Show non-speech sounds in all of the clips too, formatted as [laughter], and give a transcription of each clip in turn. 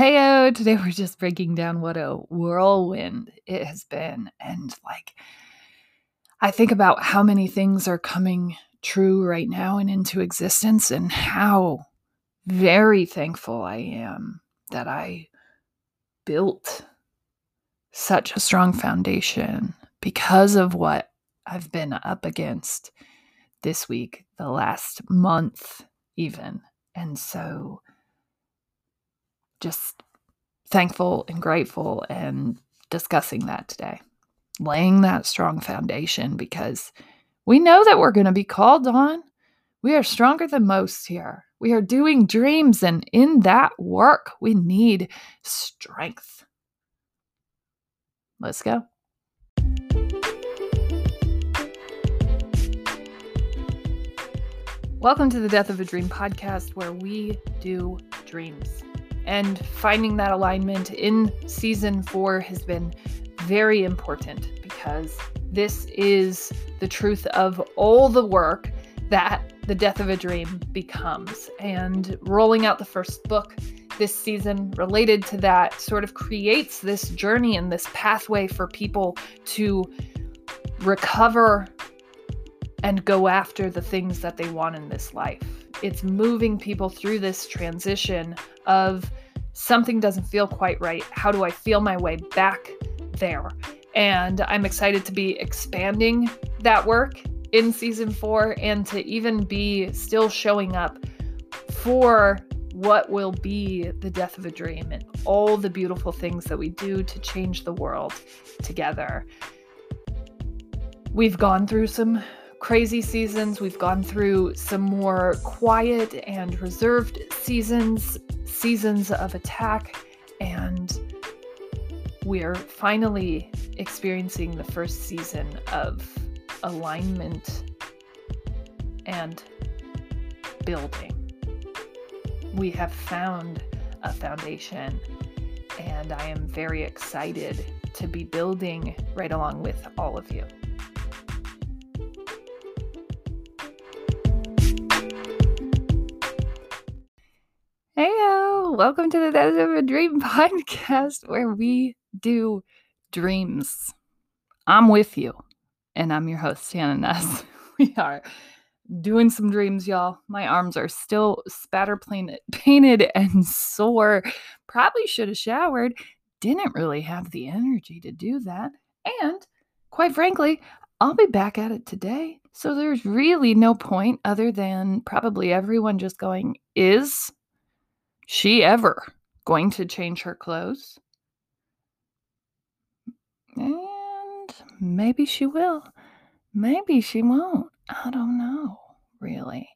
Heyo, today we're just breaking down what a whirlwind it has been. And like, I think about how many things are coming true right now and into existence, and how very thankful I am that I built such a strong foundation because of what I've been up against this week, the last month, even. And so, just thankful and grateful and discussing that today, laying that strong foundation because we know that we're going to be called on. We are stronger than most here. We are doing dreams, and in that work, we need strength. Let's go. Welcome to the Death of a Dream podcast, where we do dreams. And finding that alignment in season four has been very important because this is the truth of all the work that the death of a dream becomes. And rolling out the first book this season related to that sort of creates this journey and this pathway for people to recover and go after the things that they want in this life it's moving people through this transition of something doesn't feel quite right. How do I feel my way back there? And I'm excited to be expanding that work in season four and to even be still showing up for what will be the death of a dream and all the beautiful things that we do to change the world together. We've gone through some crazy seasons. We've gone through some more quiet and reserved seasons, seasons of attack, and we're finally experiencing the first season of alignment and building. We have found a foundation, and I am very excited to be building right along with all of you. Welcome to the Death of a Dream [laughs] podcast where we do dreams. I'm with you, and I'm your host, Hannah Ness. [laughs] We are doing some dreams, y'all. My arms are still spatter painted and sore. Probably should have showered. Didn't really have the energy to do that. And quite frankly, I'll be back at it today. So there's really no point other than probably everyone just going, Is she ever going to change her clothes? And maybe she will. Maybe she won't. I don't know, really.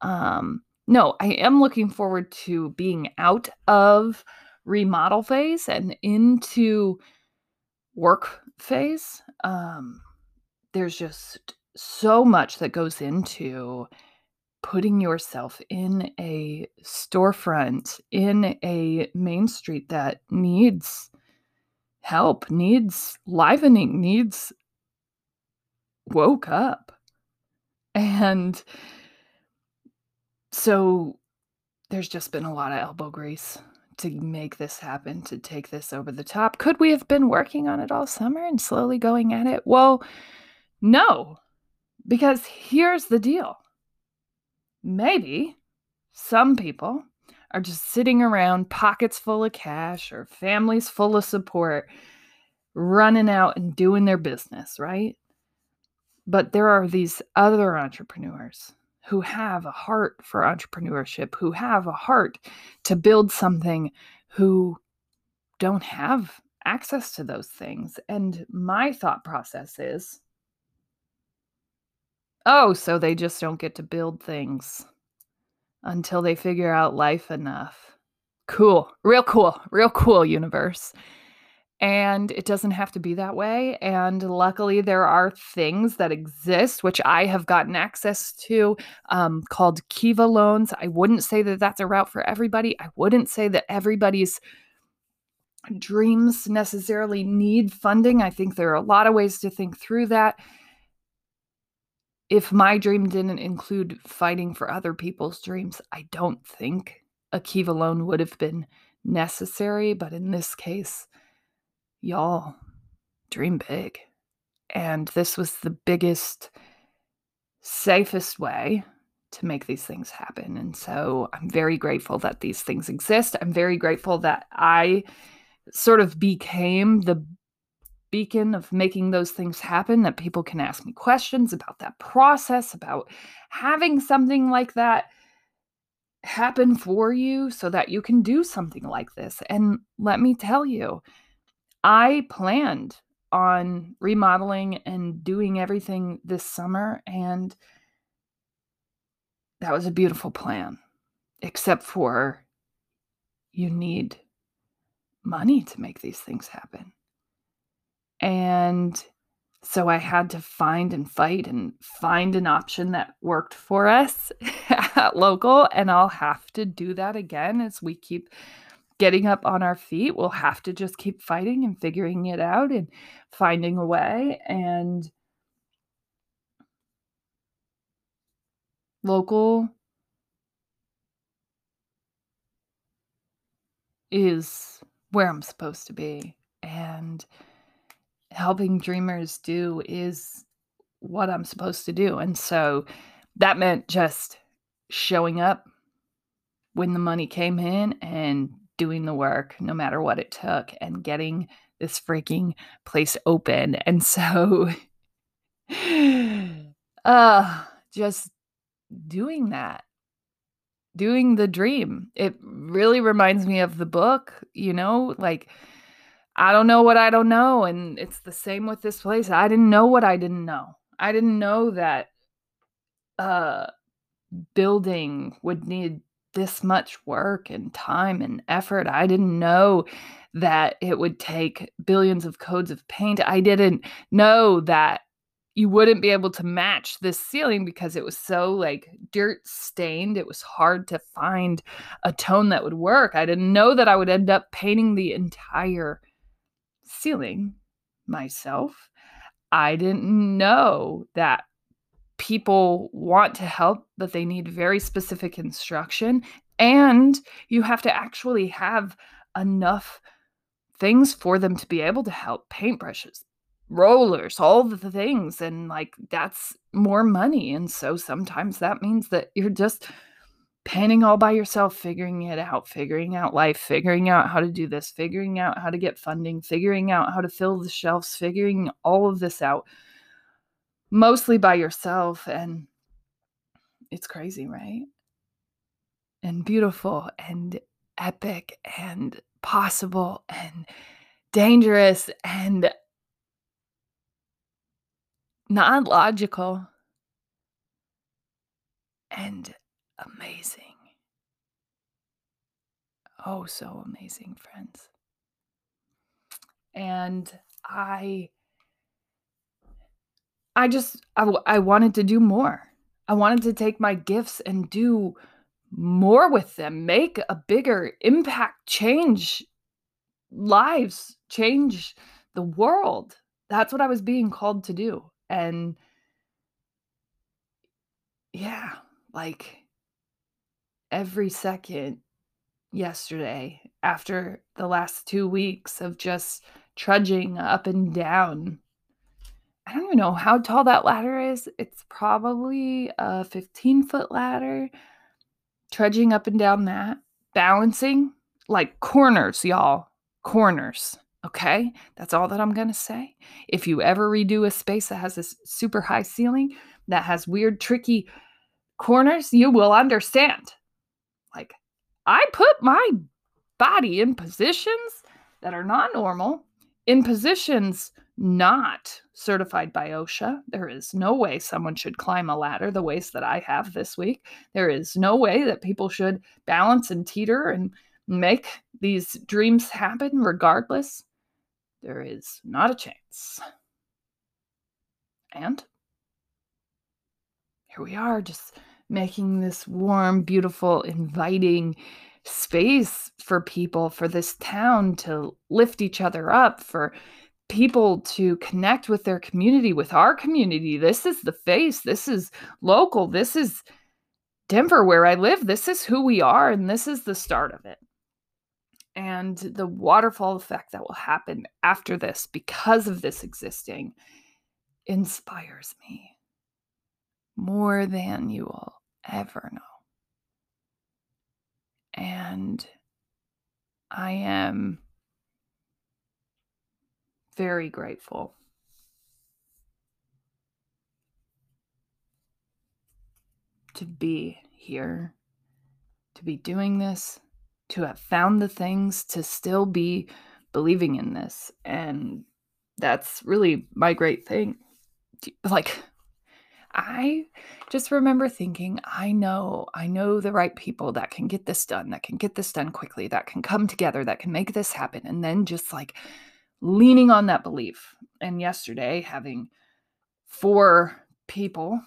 Um, no, I am looking forward to being out of remodel phase and into work phase. Um, there's just so much that goes into putting yourself in a storefront in a main street that needs help, needs livening, needs woke up. And so there's just been a lot of elbow grease to make this happen, to take this over the top. Could we have been working on it all summer and slowly going at it? Well, no, because here's the deal maybe some people are just sitting around pockets full of cash or families full of support, running out and doing their business, right? But there are these other entrepreneurs who have a heart for entrepreneurship, who have a heart to build something, who don't have access to those things. And my thought process is Oh, so they just don't get to build things until they figure out life enough. Cool. Real cool. Real cool universe. And it doesn't have to be that way. And luckily, there are things that exist, which I have gotten access to, um, called Kiva loans. I wouldn't say that that's a route for everybody. I wouldn't say that everybody's dreams necessarily need funding. I think there are a lot of ways to think through that if my dream didn't include fighting for other people's dreams, I don't think a Kiva loan would have been necessary. But in this case, y'all dream big. And this was the biggest, safest way to make these things happen. And so I'm very grateful that these things exist. I'm very grateful that I sort of became the beacon of making those things happen, that people can ask me questions about that process, about having something like that happen for you so that you can do something like this. And let me tell you, I planned on remodeling and doing everything this summer, and that was a beautiful plan, except for you need money to make these things happen. And so I had to find and fight and find an option that worked for us [laughs] at local. And I'll have to do that again as we keep getting up on our feet. We'll have to just keep fighting and figuring it out and finding a way. And local is where I'm supposed to be. And helping dreamers do is what I'm supposed to do. And so that meant just showing up when the money came in and doing the work, no matter what it took, and getting this freaking place open. And so, [laughs] uh, just doing that, doing the dream. It really reminds me of the book, you know, like I don't know what I don't know. And it's the same with this place. I didn't know what I didn't know. I didn't know that uh building would need this much work and time and effort. I didn't know that it would take billions of coats of paint. I didn't know that you wouldn't be able to match this ceiling because it was so like dirt stained. It was hard to find a tone that would work. I didn't know that I would end up painting the entire ceiling myself. I didn't know that people want to help, but they need very specific instruction. And you have to actually have enough things for them to be able to help paintbrushes, rollers, all the things. And like that's more money. And so sometimes that means that you're just painting all by yourself, figuring it out, figuring out life, figuring out how to do this, figuring out how to get funding, figuring out how to fill the shelves, figuring all of this out mostly by yourself. And it's crazy, right? And beautiful and epic and possible and dangerous and not logical and amazing. Oh, so amazing, friends. And I I just I, I wanted to do more. I wanted to take my gifts and do more with them, make a bigger impact, change lives, change the world. That's what I was being called to do. And yeah, like every second yesterday after the last two weeks of just trudging up and down. I don't even know how tall that ladder is. It's probably a 15 foot ladder, trudging up and down that, balancing like corners, y'all. Corners. Okay. That's all that I'm going to say. If you ever redo a space that has a super high ceiling, that has weird, tricky corners, you will understand. Like, I put my body in positions that are not normal, in positions not certified by OSHA. There is no way someone should climb a ladder the ways that I have this week. There is no way that people should balance and teeter and make these dreams happen regardless. There is not a chance. And here we are, just making this warm, beautiful, inviting space for people, for this town to lift each other up, for people to connect with their community, with our community. This is the face. This is local. This is Denver, where I live. This is who we are, and this is the start of it. and the waterfall effect that will happen after this because of this existing inspires me more than you will ever know. And I am very grateful. To be here, to be doing this, to have found the things to still be believing in this. And that's really my great thing. Like, I just remember thinking, I know, I know the right people that can get this done, that can get this done quickly, that can come together, that can make this happen. And then just like leaning on that belief. And yesterday, having four people,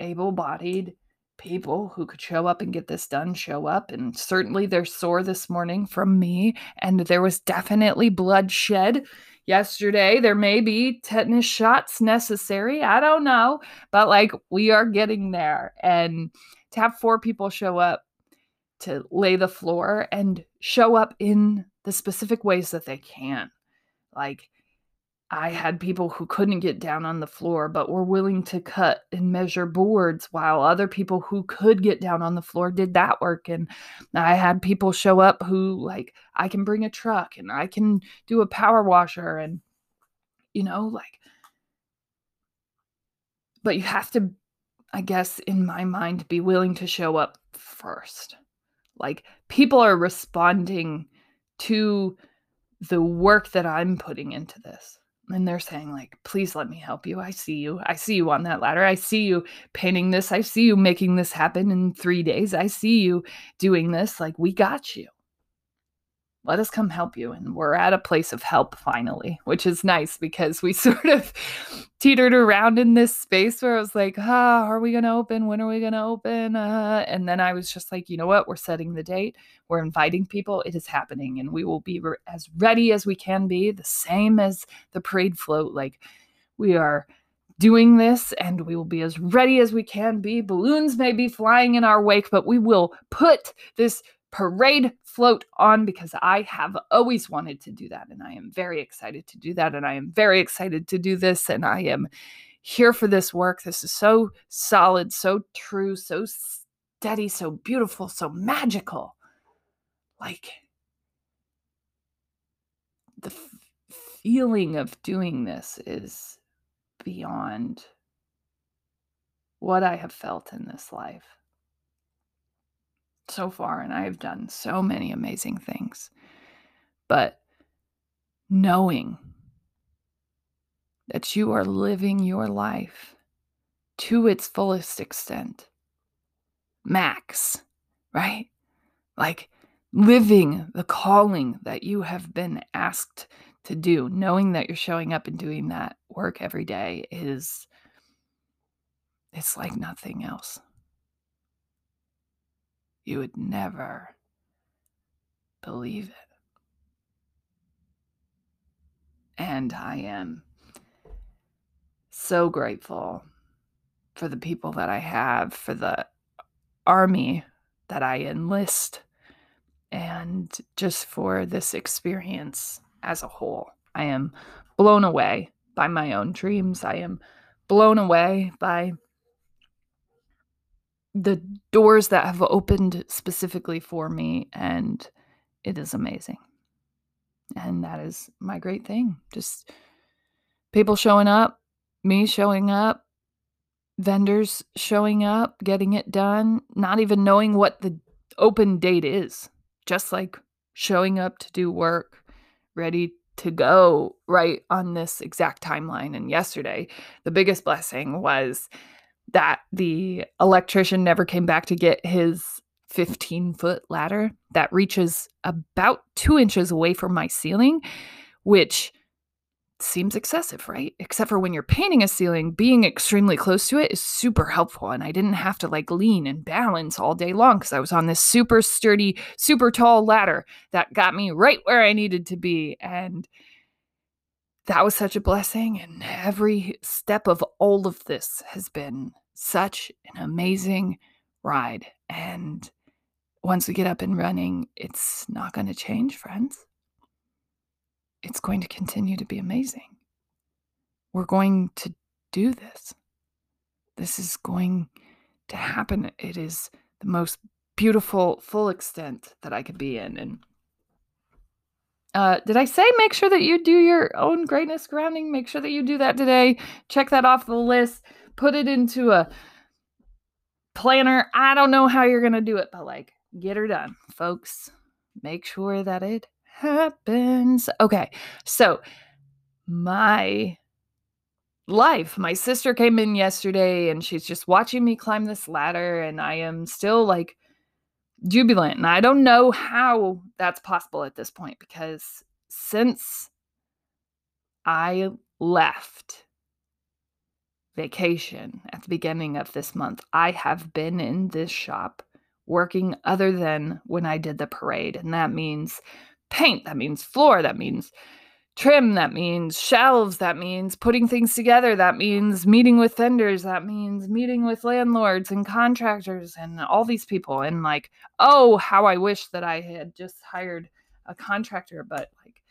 able bodied, people who could show up and get this done show up. And certainly they're sore this morning from me. And there was definitely bloodshed yesterday. There may be tetanus shots necessary. I don't know. But like we are getting there. And to have four people show up to lay the floor and show up in the specific ways that they can. Like I had people who couldn't get down on the floor but were willing to cut and measure boards, while other people who could get down on the floor did that work. And I had people show up who, like, I can bring a truck and I can do a power washer, and you know, like, but you have to, I guess, in my mind, be willing to show up first. Like, people are responding to the work that I'm putting into this and they're saying like please let me help you. I see you. I see you on that ladder. I see you painting this. I see you making this happen in three days. I see you doing this. Like we got you let us come help you. And we're at a place of help finally, which is nice because we [laughs] sort of teetered around in this space where I was like, ah, are we going to open? When are we going to open? Uh, and then I was just like, you know what? We're setting the date. We're inviting people. It is happening. And we will be re- as ready as we can be, the same as the parade float. Like we are doing this and we will be as ready as we can be. Balloons may be flying in our wake, but we will put this parade float on because I have always wanted to do that. And I am very excited to do that. And I am very excited to do this. And I am here for this work. This is so solid, so true, so steady, so beautiful, so magical. Like the f- feeling of doing this is beyond what I have felt in this life so far, and I have done so many amazing things. But knowing that you are living your life to its fullest extent, max, right? Like living the calling that you have been asked to do, knowing that you're showing up and doing that work every day is it's like nothing else you would never believe it. And I am so grateful for the people that I have, for the army that I enlist, and just for this experience as a whole. I am blown away by my own dreams. I am blown away by the doors that have opened specifically for me and it is amazing. And that is my great thing. Just people showing up me showing up vendors showing up getting it done not even knowing what the open date is just like showing up to do work ready to go right on this exact timeline. And yesterday the biggest blessing was that the electrician never came back to get his 15 foot ladder that reaches about two inches away from my ceiling, which seems excessive, right? Except for when you're painting a ceiling, being extremely close to it is super helpful. And I didn't have to like lean and balance all day long because I was on this super sturdy, super tall ladder that got me right where I needed to be. And that was such a blessing. And every step of all of this has been such an amazing ride. And once we get up and running, it's not going to change, friends. It's going to continue to be amazing. We're going to do this. This is going to happen. It is the most beautiful, full extent that I could be in. And uh, did I say make sure that you do your own greatness grounding? Make sure that you do that today. Check that off the list. Put it into a planner. I don't know how you're going to do it, but like, get her done, folks. Make sure that it happens. Okay, so my life. My sister came in yesterday and she's just watching me climb this ladder, and I am still like jubilant. And I don't know how that's possible at this point because since I left vacation at the beginning of this month, I have been in this shop working other than when I did the parade. And that means paint, that means floor, that means trim, that means shelves, that means putting things together, that means meeting with vendors, that means meeting with landlords and contractors and all these people. And like, oh, how I wish that I had just hired a contractor, but like,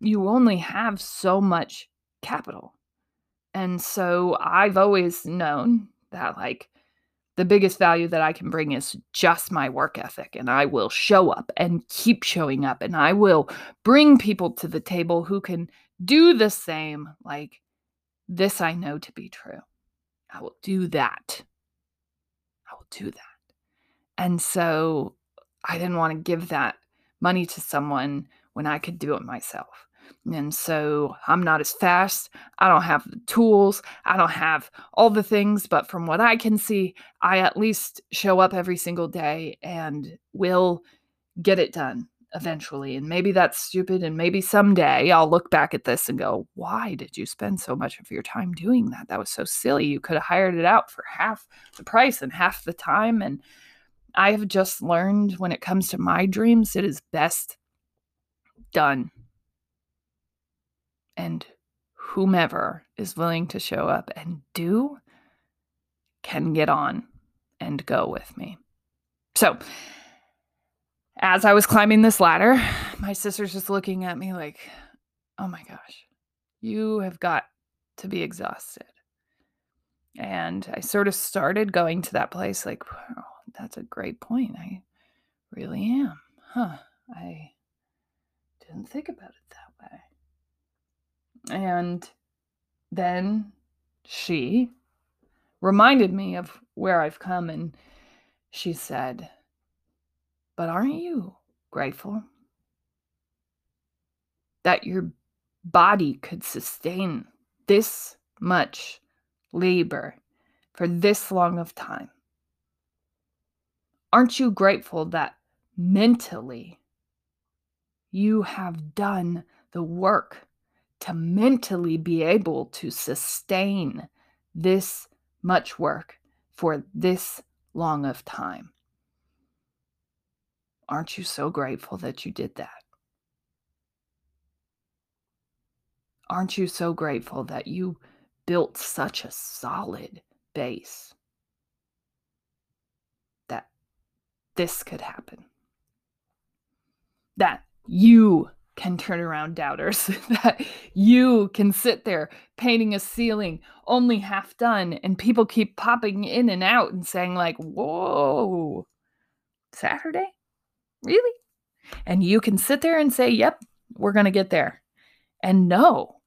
you only have so much capital. And so I've always known that like the biggest value that I can bring is just my work ethic. And I will show up and keep showing up. And I will bring people to the table who can do the same. Like, this I know to be true. I will do that. I will do that. And so I didn't want to give that money to someone when I could do it myself. And so I'm not as fast. I don't have the tools. I don't have all the things. But from what I can see, I at least show up every single day and will get it done eventually. And maybe that's stupid. And maybe someday I'll look back at this and go, why did you spend so much of your time doing that? That was so silly. You could have hired it out for half the price and half the time. And I have just learned when it comes to my dreams, it is best done and whomever is willing to show up and do can get on and go with me. So, as I was climbing this ladder, my sister's just looking at me like, oh my gosh, you have got to be exhausted. And I sort of started going to that place like, wow, that's a great point. I really am. Huh. I didn't think about it that way. And then she reminded me of where I've come, and she said, But aren't you grateful that your body could sustain this much labor for this long of time? Aren't you grateful that mentally you have done the work to mentally be able to sustain this much work for this long of time. Aren't you so grateful that you did that? Aren't you so grateful that you built such a solid base that this could happen? That you can turn around doubters, [laughs] that you can sit there painting a ceiling only half done, and people keep popping in and out and saying, like, whoa, Saturday? Really? And you can sit there and say, yep, we're going to get there. And know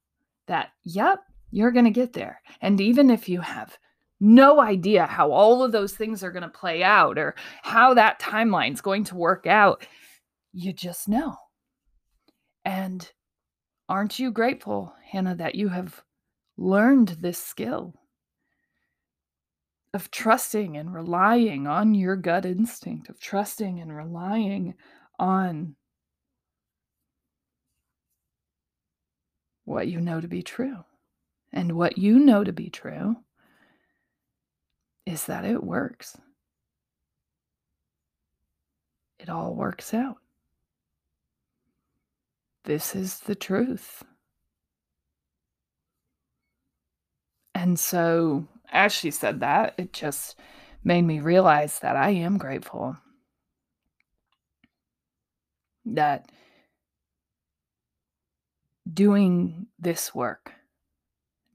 that, yep, you're going to get there. And even if you have no idea how all of those things are going to play out or how that timeline's going to work out, you just know and aren't you grateful, Hannah, that you have learned this skill of trusting and relying on your gut instinct, of trusting and relying on what you know to be true? And what you know to be true is that it works. It all works out. This is the truth. And so, as she said that, it just made me realize that I am grateful that doing this work,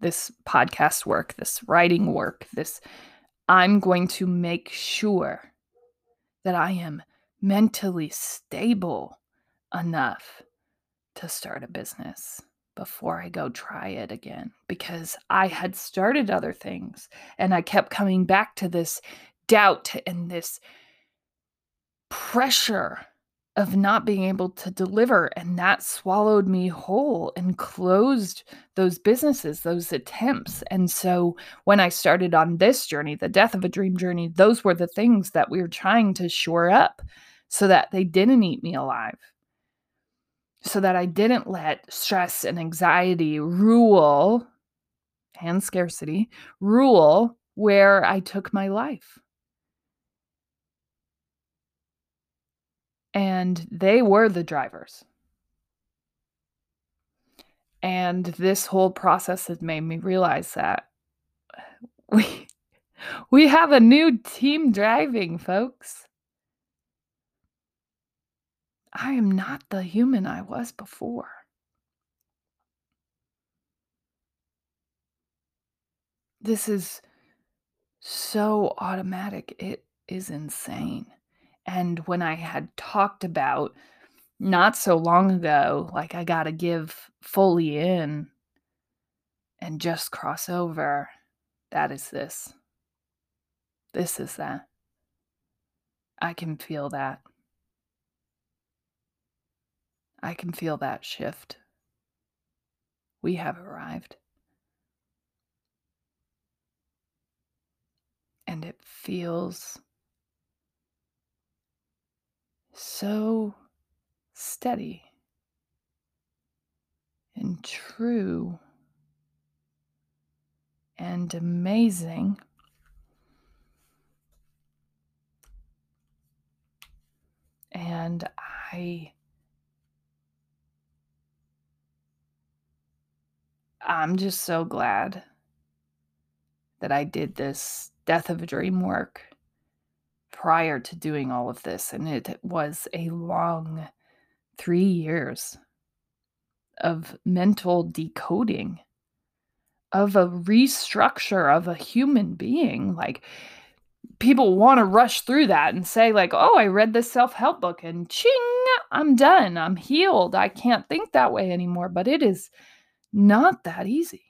this podcast work, this writing work, this, I'm going to make sure that I am mentally stable enough to start a business before I go try it again because I had started other things and I kept coming back to this doubt and this pressure of not being able to deliver. And that swallowed me whole and closed those businesses, those attempts. And so when I started on this journey, the death of a dream journey, those were the things that we were trying to shore up so that they didn't eat me alive. So that I didn't let stress and anxiety rule and scarcity rule where I took my life. and they were the drivers. And this whole process has made me realize that we [laughs] we have a new team driving, folks. I am not the human I was before. This is so automatic. It is insane. And when I had talked about not so long ago, like I got to give fully in and just cross over, that is this. This is that. I can feel that. I can feel that shift. We have arrived. And it feels so steady and true and amazing. And I I'm just so glad that I did this death of a dream work prior to doing all of this. And it was a long three years of mental decoding, of a restructure of a human being. Like, people want to rush through that and say, like, oh, I read this self help book and ching, I'm done. I'm healed. I can't think that way anymore. But it is not that easy.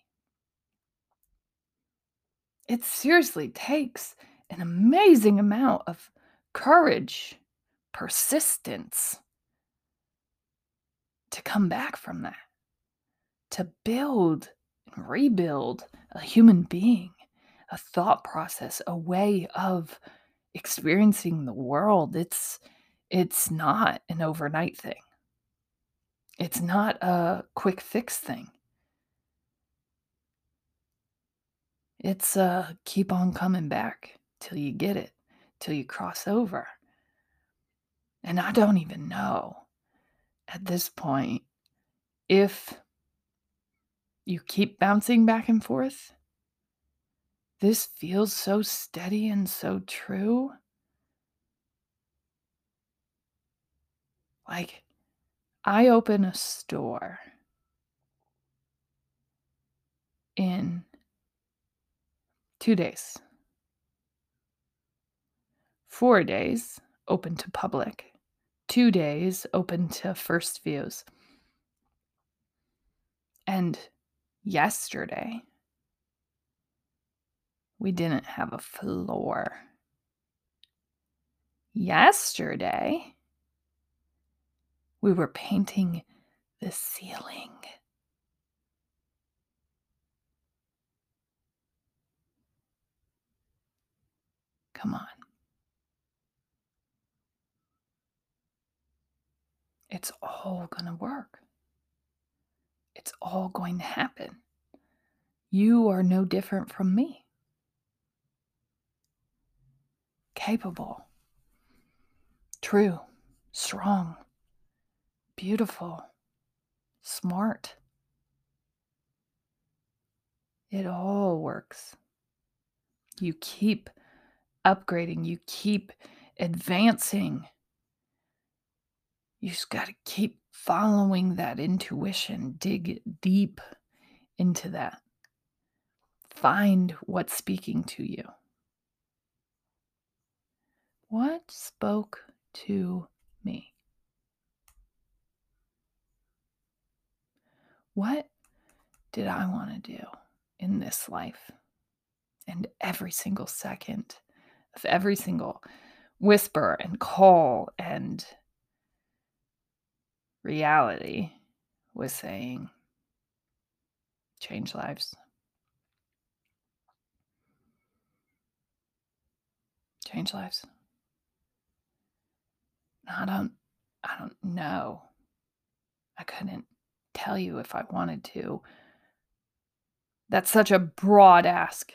It seriously takes an amazing amount of courage, persistence to come back from that, to build and rebuild a human being, a thought process, a way of experiencing the world. It's it's not an overnight thing. It's not a quick fix thing. It's uh keep on coming back till you get it, till you cross over. And I don't even know at this point if you keep bouncing back and forth. This feels so steady and so true. Like, I open a store in two days four days open to public, two days open to first views. And yesterday, we didn't have a floor. Yesterday, we were painting the ceiling. Come on. It's all going to work. It's all going to happen. You are no different from me. Capable, true, strong, beautiful, smart. It all works. You keep upgrading, you keep advancing You just got to keep following that intuition, dig deep into that. Find what's speaking to you. What spoke to me? What did I want to do in this life? And every single second of every single whisper and call and reality was saying, change lives. Change lives. I don't I don't know. I couldn't tell you if I wanted to. That's such a broad ask.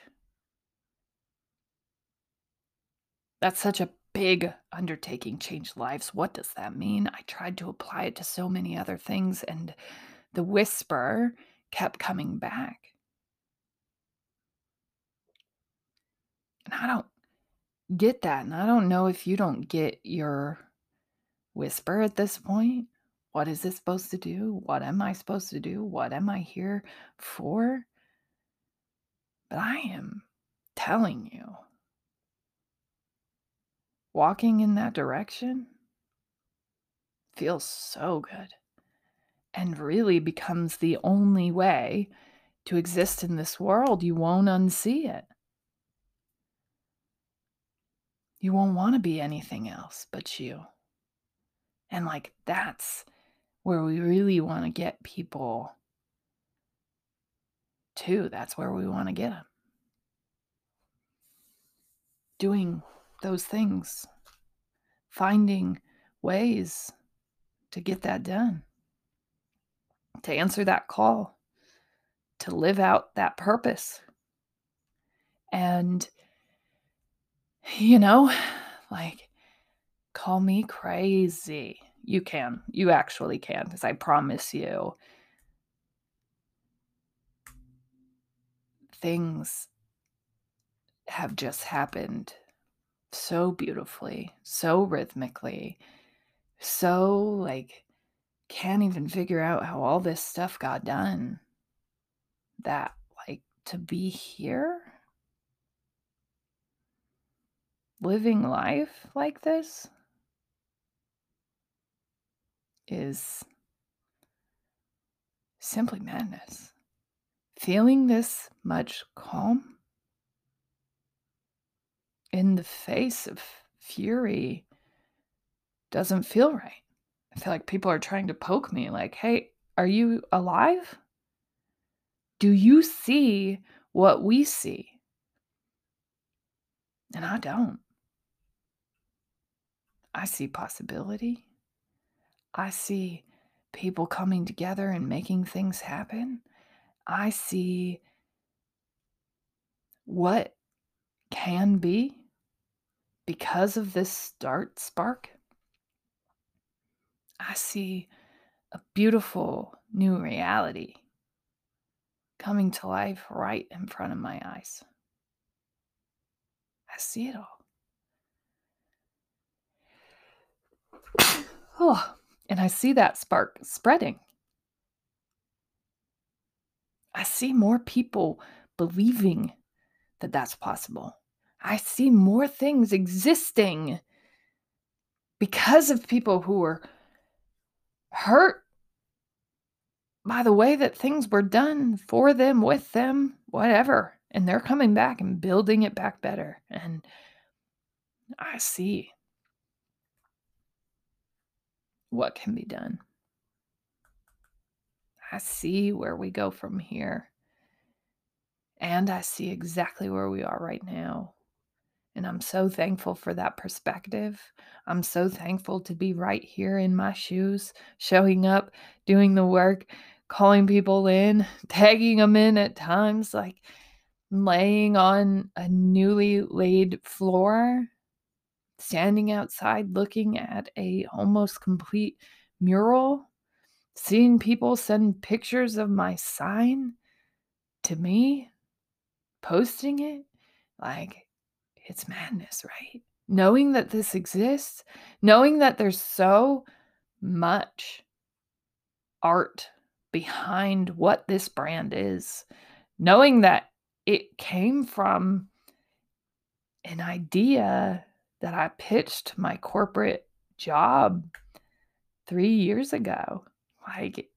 That's such a big undertaking, change lives. What does that mean? I tried to apply it to so many other things, and the whisper kept coming back. And I don't get that. And I don't know if you don't get your whisper at this point. What is this supposed to do? What am I supposed to do? What am I here for? But I am telling you, walking in that direction feels so good and really becomes the only way to exist in this world. You won't unsee it. You won't want to be anything else but you. And like that's where we really want to get people to. That's where we want to get them. Doing those things, finding ways to get that done, to answer that call, to live out that purpose. And, you know, [sighs] like, call me crazy. You can. You actually can, because I promise you, things have just happened so beautifully, so rhythmically, so like can't even figure out how all this stuff got done. That like to be here living life like this is simply madness. Feeling this much calm in the face of fury doesn't feel right. I feel like people are trying to poke me, like, hey, are you alive? Do you see what we see? And I don't. I see possibility. I see people coming together and making things happen. I see what can be because of this start spark. I see a beautiful new reality coming to life right in front of my eyes. I see it all. [coughs] oh, and I see that spark spreading. I see more people believing that that's possible. I see more things existing because of people who were hurt by the way that things were done for them, with them, whatever. And they're coming back and building it back better. And I see what can be done. I see where we go from here. And I see exactly where we are right now. And I'm so thankful for that perspective. I'm so thankful to be right here in my shoes, showing up, doing the work, calling people in, [laughs] tagging them in at times, like laying on a newly laid floor standing outside looking at a almost complete mural, seeing people send pictures of my sign to me, posting it, like it's madness, right? Knowing that this exists, knowing that there's so much art behind what this brand is, knowing that it came from an idea that I pitched my corporate job three years ago. Like,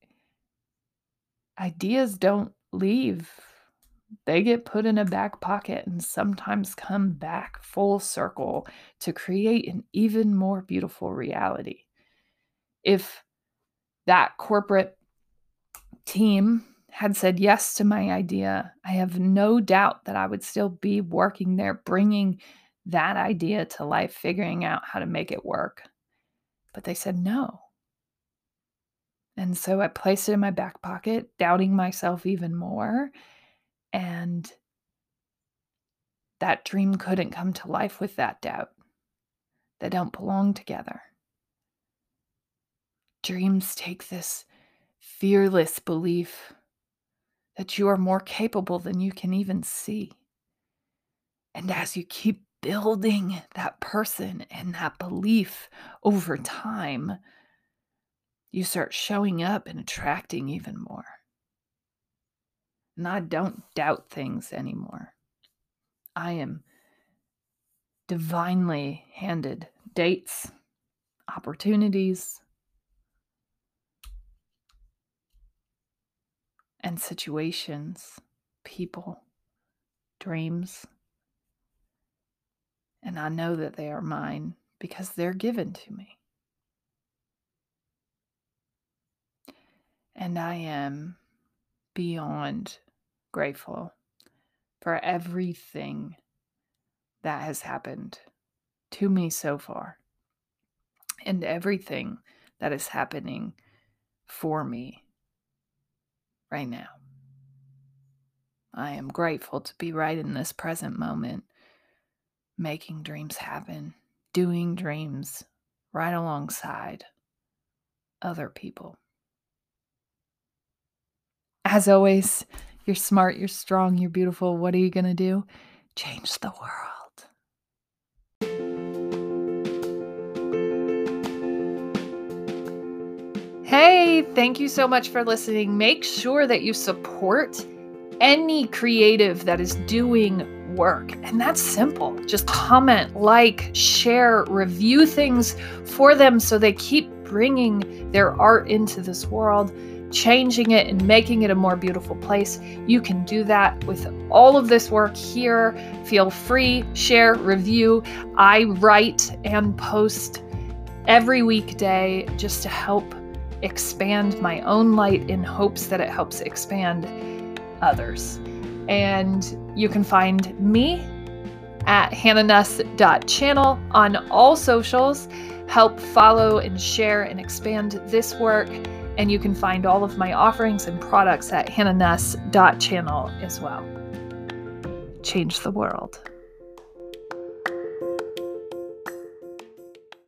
ideas don't leave, they get put in a back pocket and sometimes come back full circle to create an even more beautiful reality. If that corporate team had said yes to my idea, I have no doubt that I would still be working there, bringing that idea to life, figuring out how to make it work. But they said no. And so I placed it in my back pocket, doubting myself even more. And that dream couldn't come to life with that doubt. They don't belong together. Dreams take this fearless belief that you are more capable than you can even see. And as you keep building that person and that belief over time, you start showing up and attracting even more. And I don't doubt things anymore. I am divinely handed dates, opportunities, and situations, people, dreams. And I know that they are mine because they're given to me. And I am beyond grateful for everything that has happened to me so far and everything that is happening for me right now. I am grateful to be right in this present moment, making dreams happen, doing dreams right alongside other people. As always, you're smart, you're strong, you're beautiful. What are you going to do? Change the world. Hey, thank you so much for listening. Make sure that you support any creative that is doing work. And that's simple. Just comment, like, share, review things for them so they keep bringing their art into this world changing it and making it a more beautiful place. You can do that with all of this work here. Feel free, share, review. I write and post every weekday just to help expand my own light in hopes that it helps expand others. And you can find me at hannahnuss.channel on all socials. Help follow and share and expand this work and you can find all of my offerings and products at hannahnuss.channel as well. Change the world.